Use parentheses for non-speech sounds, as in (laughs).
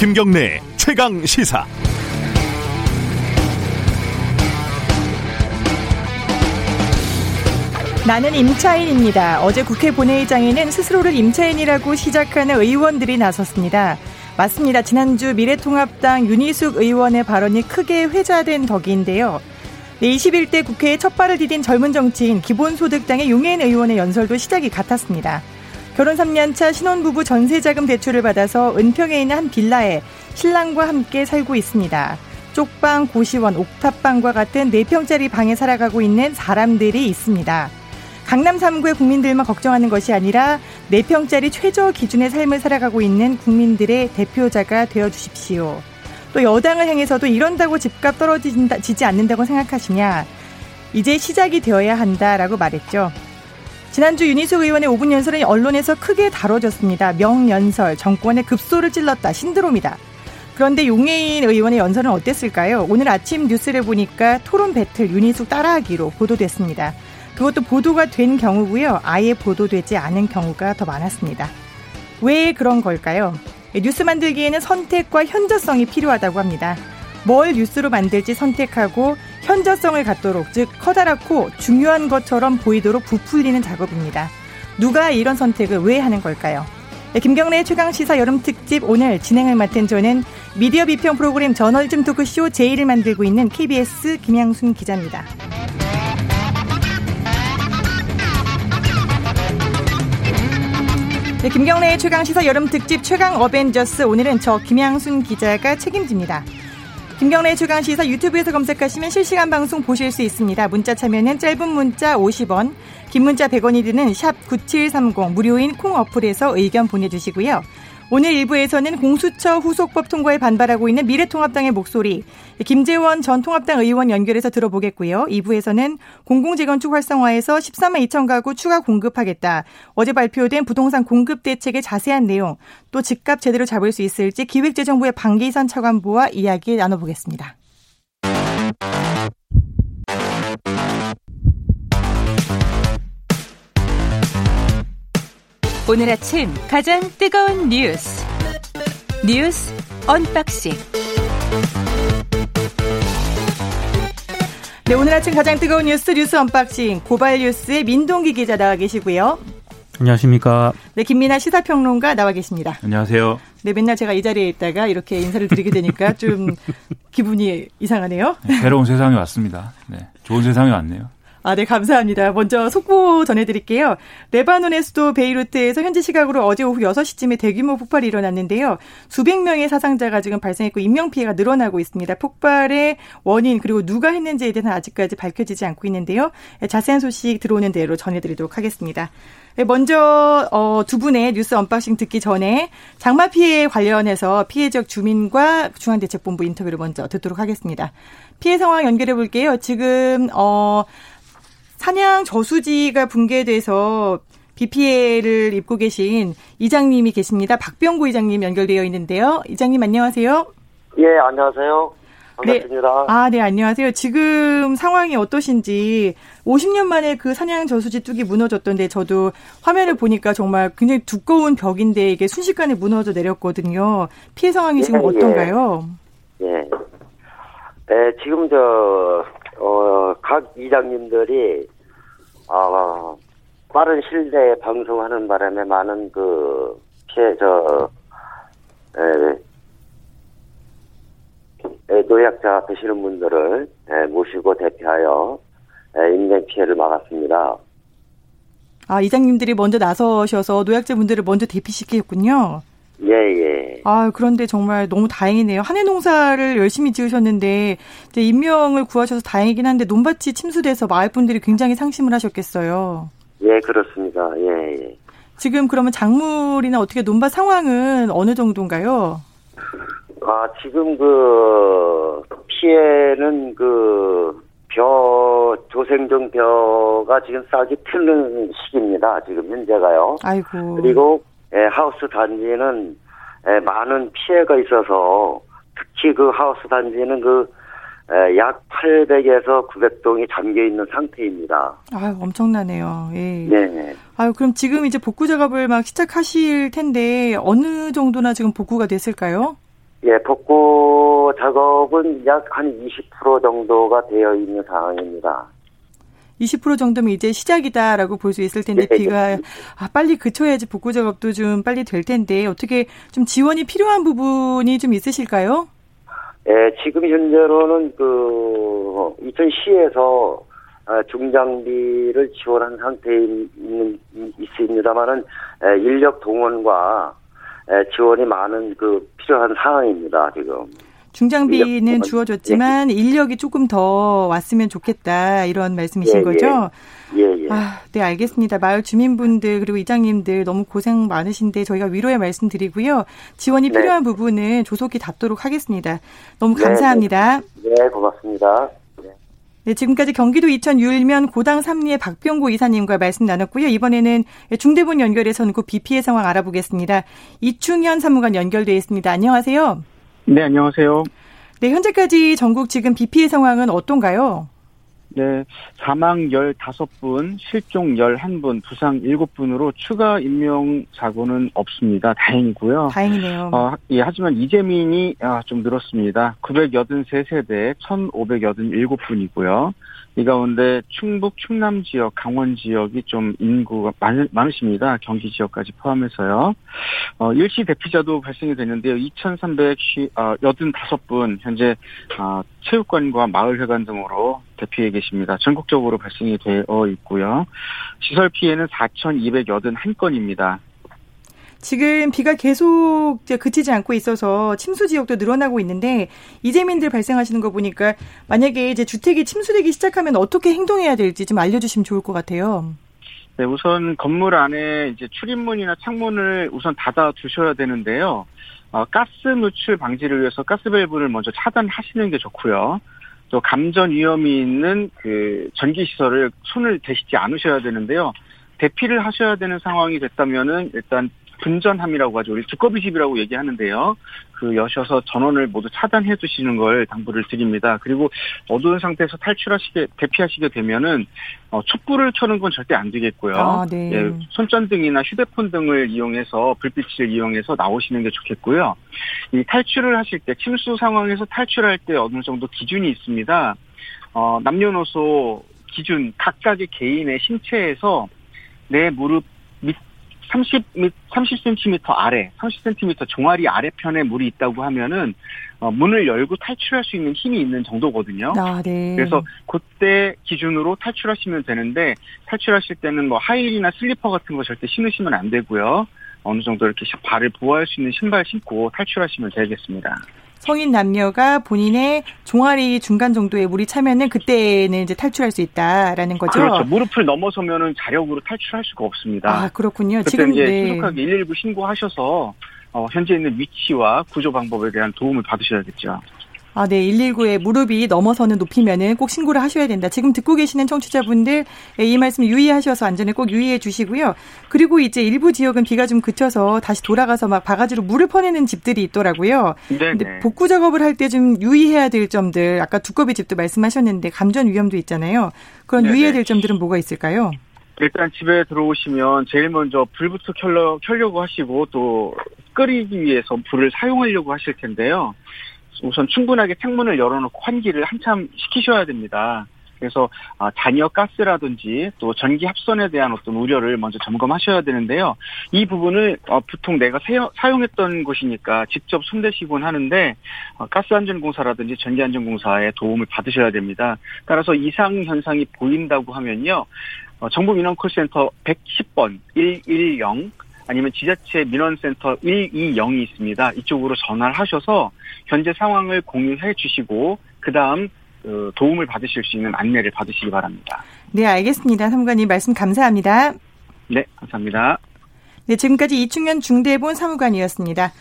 김경래 최강 시사. 나는 임차인입니다. 어제 국회 본회의장에는 스스로를 임차인이라고 시작하는 의원들이 나섰습니다. 맞습니다. 지난주 미래통합당 윤희숙 의원의 발언이 크게 회자된 덕인데요. 네, 21대 국회에 첫 발을 디딘 젊은 정치인 기본소득당의 용해인 의원의 연설도 시작이 같았습니다. 결혼 3년차 신혼부부 전세자금 대출을 받아서 은평에 있는 한 빌라에 신랑과 함께 살고 있습니다. 쪽방, 고시원, 옥탑방과 같은 4평짜리 방에 살아가고 있는 사람들이 있습니다. 강남 3구의 국민들만 걱정하는 것이 아니라 4평짜리 최저 기준의 삶을 살아가고 있는 국민들의 대표자가 되어 주십시오. 또 여당을 향해서도 이런다고 집값 떨어지지 않는다고 생각하시냐. 이제 시작이 되어야 한다라고 말했죠. 지난주 윤희숙 의원의 5분 연설은 언론에서 크게 다뤄졌습니다. 명연설, 정권의 급소를 찔렀다, 신드롬이다. 그런데 용해인 의원의 연설은 어땠을까요? 오늘 아침 뉴스를 보니까 토론 배틀 윤희숙 따라하기로 보도됐습니다. 그것도 보도가 된 경우고요. 아예 보도되지 않은 경우가 더 많았습니다. 왜 그런 걸까요? 뉴스 만들기에는 선택과 현저성이 필요하다고 합니다. 뭘 뉴스로 만들지 선택하고 현저성을 갖도록 즉 커다랗고 중요한 것처럼 보이도록 부풀리는 작업입니다. 누가 이런 선택을 왜 하는 걸까요? 네, 김경래의 최강 시사 여름 특집 오늘 진행을 맡은 저는 미디어 비평 프로그램 저널즘 토크쇼 제1을 만들고 있는 KBS 김양순 기자입니다. 네, 김경래의 최강 시사 여름 특집 최강 어벤져스 오늘은 저 김양순 기자가 책임집니다. 김경래 최강 시사 유튜브에서 검색하시면 실시간 방송 보실 수 있습니다. 문자 참여는 짧은 문자 50원, 긴 문자 100원이 드는 샵 9730 무료인 콩 어플에서 의견 보내주시고요. 오늘 1부에서는 공수처 후속법 통과에 반발하고 있는 미래통합당의 목소리, 김재원 전 통합당 의원 연결해서 들어보겠고요. 2부에서는 공공재건축 활성화에서 13만 2천 가구 추가 공급하겠다. 어제 발표된 부동산 공급 대책의 자세한 내용, 또 집값 제대로 잡을 수 있을지 기획재정부의 방기선 차관보와 이야기 나눠보겠습니다. 오늘 아침 가장 뜨거운 뉴스 뉴스 unboxing 네 오늘 아침 가장 뜨거운 뉴스 뉴스 unboxing 고발 뉴스의 민동기 기자 나와 계시고요. 안녕하십니까. 네 김민아 시사평론가 나와 계십니다. 안녕하세요. 네 맨날 제가 이 자리에 있다가 이렇게 인사를 드리게 되니까 좀 (laughs) 기분이 이상하네요. 네, 새로운 세상이 왔습니다. 네 좋은 세상이 왔네요. 아, 네, 감사합니다. 먼저 속보 전해드릴게요. 레바논의 수도 베이루트에서 현지 시각으로 어제 오후 6시쯤에 대규모 폭발이 일어났는데요. 수백 명의 사상자가 지금 발생했고 인명피해가 늘어나고 있습니다. 폭발의 원인 그리고 누가 했는지에 대해서는 아직까지 밝혀지지 않고 있는데요. 자세한 소식 들어오는 대로 전해드리도록 하겠습니다. 네, 먼저 어, 두 분의 뉴스 unboxing 듣기 전에 장마 피해 관련해서 피해 지역 주민과 중앙대책본부 인터뷰를 먼저 듣도록 하겠습니다. 피해 상황 연결해 볼게요. 지금 어 산양 저수지가 붕괴돼서 비 피해를 입고 계신 이장님이 계십니다. 박병구 이장님 연결되어 있는데요. 이장님 안녕하세요. 예, 안녕하세요. 반갑습니다. 네. 아, 네, 안녕하세요. 지금 상황이 어떠신지 50년 만에 그 산양 저수지 뚝이 무너졌던데 저도 화면을 보니까 정말 굉장히 두꺼운 벽인데 이게 순식간에 무너져 내렸거든요. 피해 상황이 지금 예, 어떤가요? 예. 예. 네, 지금 저 어, 각 이장님들이, 어, 빠른 시일 내에 방송하는 바람에 많은 그 피해, 저, 에, 에, 노약자 되시는 분들을 에, 모시고 대피하여 에, 인명 피해를 막았습니다. 아, 이장님들이 먼저 나서셔서 노약자분들을 먼저 대피시켰군요. 예, 예. 아, 그런데 정말 너무 다행이네요. 한해 농사를 열심히 지으셨는데, 이제 인명을 구하셔서 다행이긴 한데, 논밭이 침수돼서 마을 분들이 굉장히 상심을 하셨겠어요. 예, 그렇습니다. 예, 예. 지금 그러면 작물이나 어떻게 논밭 상황은 어느 정도인가요? 아, 지금 그, 피해는 그, 벼, 조생종 벼가 지금 싹이 틀는 시기입니다. 지금 현재가요. 아이고. 그리고 예, 하우스 단지는 예, 많은 피해가 있어서 특히 그 하우스 단지는 그 약 800에서 900동이 잠겨 있는 상태입니다. 아, 엄청나네요. 예. 네. 아, 그럼 지금 이제 복구 작업을 막 시작하실 텐데 어느 정도나 지금 복구가 됐을까요? 예, 복구 작업은 약 한 20% 정도가 되어 있는 상황입니다. 20% 정도면 이제 시작이다라고 볼 수 있을 텐데 네, 비가 아, 빨리 그쳐야지 복구 작업도 좀 빨리 될 텐데 어떻게 좀 지원이 필요한 부분이 좀 있으실까요? 예, 지금 현재로는 그 이천시에서 아, 중장비를 지원한 상태에 있는 있습니다만은 인력 동원과 지원이 많은 그 필요한 상황입니다 지금. 중장비는 주어졌지만 예. 인력이 조금 더 왔으면 좋겠다 이런 말씀이신 예, 예. 거죠? 예, 예. 아, 네, 알겠습니다. 마을 주민분들 그리고 이장님들 너무 고생 많으신데 저희가 위로의 말씀 드리고요. 지원이 네. 필요한 부분은 조속히 답도록 하겠습니다. 너무 네, 감사합니다. 네, 네 고맙습니다. 네, 지금까지 경기도 이천 율면 고당 삼리의 박병구 이사님과 말씀 나눴고요. 이번에는 중대본 연결해서 그비 피해 상황 알아보겠습니다. 이충현 사무관 연결돼 있습니다. 안녕하세요. 네, 안녕하세요. 네, 현재까지 전국 지금 비 피해 상황은 어떤가요? 네, 사망 15분, 실종 11분, 부상 7분으로 추가 인명 사고는 없습니다. 다행이고요. 다행이네요. 어, 예, 하지만 이재민이 아, 좀 늘었습니다. 983세대 1,587분이고요. 이 가운데 충북, 충남 지역, 강원 지역이 좀 인구가 많, 많으십니다. 경기 지역까지 포함해서요. 어, 일시 대피자도 발생이 됐는데요. 2,385분 현재 어, 체육관과 마을회관 등으로 대피해 계십니다. 전국적으로 발생이 되어 있고요. 시설 피해는 4,281건입니다. 지금 비가 계속 그치지 않고 있어서 침수 지역도 늘어나고 있는데 이재민들 발생하시는 거 보니까 만약에 이제 주택이 침수되기 시작하면 어떻게 행동해야 될지 좀 알려주시면 좋을 것 같아요. 네, 우선 건물 안에 이제 출입문이나 창문을 우선 닫아 두셔야 되는데요. 어, 가스 누출 방지를 위해서 가스 밸브를 먼저 차단하시는 게 좋고요. 또 감전 위험이 있는 그 전기 시설을 손을 대시지 않으셔야 되는데요. 대피를 하셔야 되는 상황이 됐다면은 일단 분전함이라고 하죠. 우리 두꺼비 집이라고 얘기하는데요. 그 여셔서 전원을 모두 차단해 두시는 걸 당부를 드립니다. 그리고 어두운 상태에서 탈출하시게 대피하시게 되면은 어, 촛불을 켜는 건 절대 안 되겠고요. 아, 네. 예, 손전등이나 휴대폰 등을 이용해서 불빛을 이용해서 나오시는 게 좋겠고요. 이 탈출을 하실 때 침수 상황에서 탈출할 때 어느 정도 기준이 있습니다. 어, 남녀노소 기준 각각의 개인의 신체에서 내 무릎 밑 30, 30cm 아래, 30cm 종아리 아래편에 물이 있다고 하면은, 어, 문을 열고 탈출할 수 있는 힘이 있는 정도거든요. 아, 네. 그래서 그때 기준으로 탈출하시면 되는데, 탈출하실 때는 뭐 하이힐이나 슬리퍼 같은 거 절대 신으시면 안 되고요. 어느 정도 이렇게 발을 보호할 수 있는 신발 신고 탈출하시면 되겠습니다. 성인 남녀가 본인의 종아리 중간 정도의 물이 차면은 그때는 이제 탈출할 수 있다라는 거죠. 그렇죠. 무릎을 넘어서면은 자력으로 탈출할 수가 없습니다. 아 그렇군요. 지금 이제 네. 신속하게 119 신고하셔서 어, 현재 있는 위치와 구조 방법에 대한 도움을 받으셔야겠죠. 아, 네. 119에 무릎이 넘어서는 높이면은 꼭 신고를 하셔야 된다. 지금 듣고 계시는 청취자분들 예, 이 말씀 유의하셔서 안전에 꼭 유의해 주시고요. 그리고 이제 일부 지역은 비가 좀 그쳐서 다시 돌아가서 막 바가지로 물을 퍼내는 집들이 있더라고요. 네. 근데 복구 작업을 할 때 좀 유의해야 될 점들 아까 두꺼비 집도 말씀하셨는데 감전 위험도 있잖아요. 그런 네네. 유의해야 될 점들은 뭐가 있을까요? 일단 집에 들어오시면 제일 먼저 불부터 켤려, 켜려고 하시고 또 끓이기 위해서 불을 사용하려고 하실 텐데요. 우선 충분하게 창문을 열어놓고 환기를 한참 시키셔야 됩니다. 그래서 아, 잔여 가스라든지 또 전기 합선에 대한 어떤 우려를 먼저 점검하셔야 되는데요. 이 부분을 어, 보통 내가 사용했던 곳이니까 직접 손대시곤 하는데 어, 가스안전공사라든지 전기안전공사의 도움을 받으셔야 됩니다. 따라서 이상 현상이 보인다고 하면요. 어, 정부 민원 콜센터 110번 110 아니면 지자체 민원센터 120이 있습니다. 이쪽으로 전화를 하셔서 현재 상황을 공유해 주시고 그 다음 그 도움을 받으실 수 있는 안내를 받으시기 바랍니다. 네, 알겠습니다. 사무관님 말씀 감사합니다. 네, 감사합니다. 네, 지금까지 이충현 중대본 사무관이었습니다.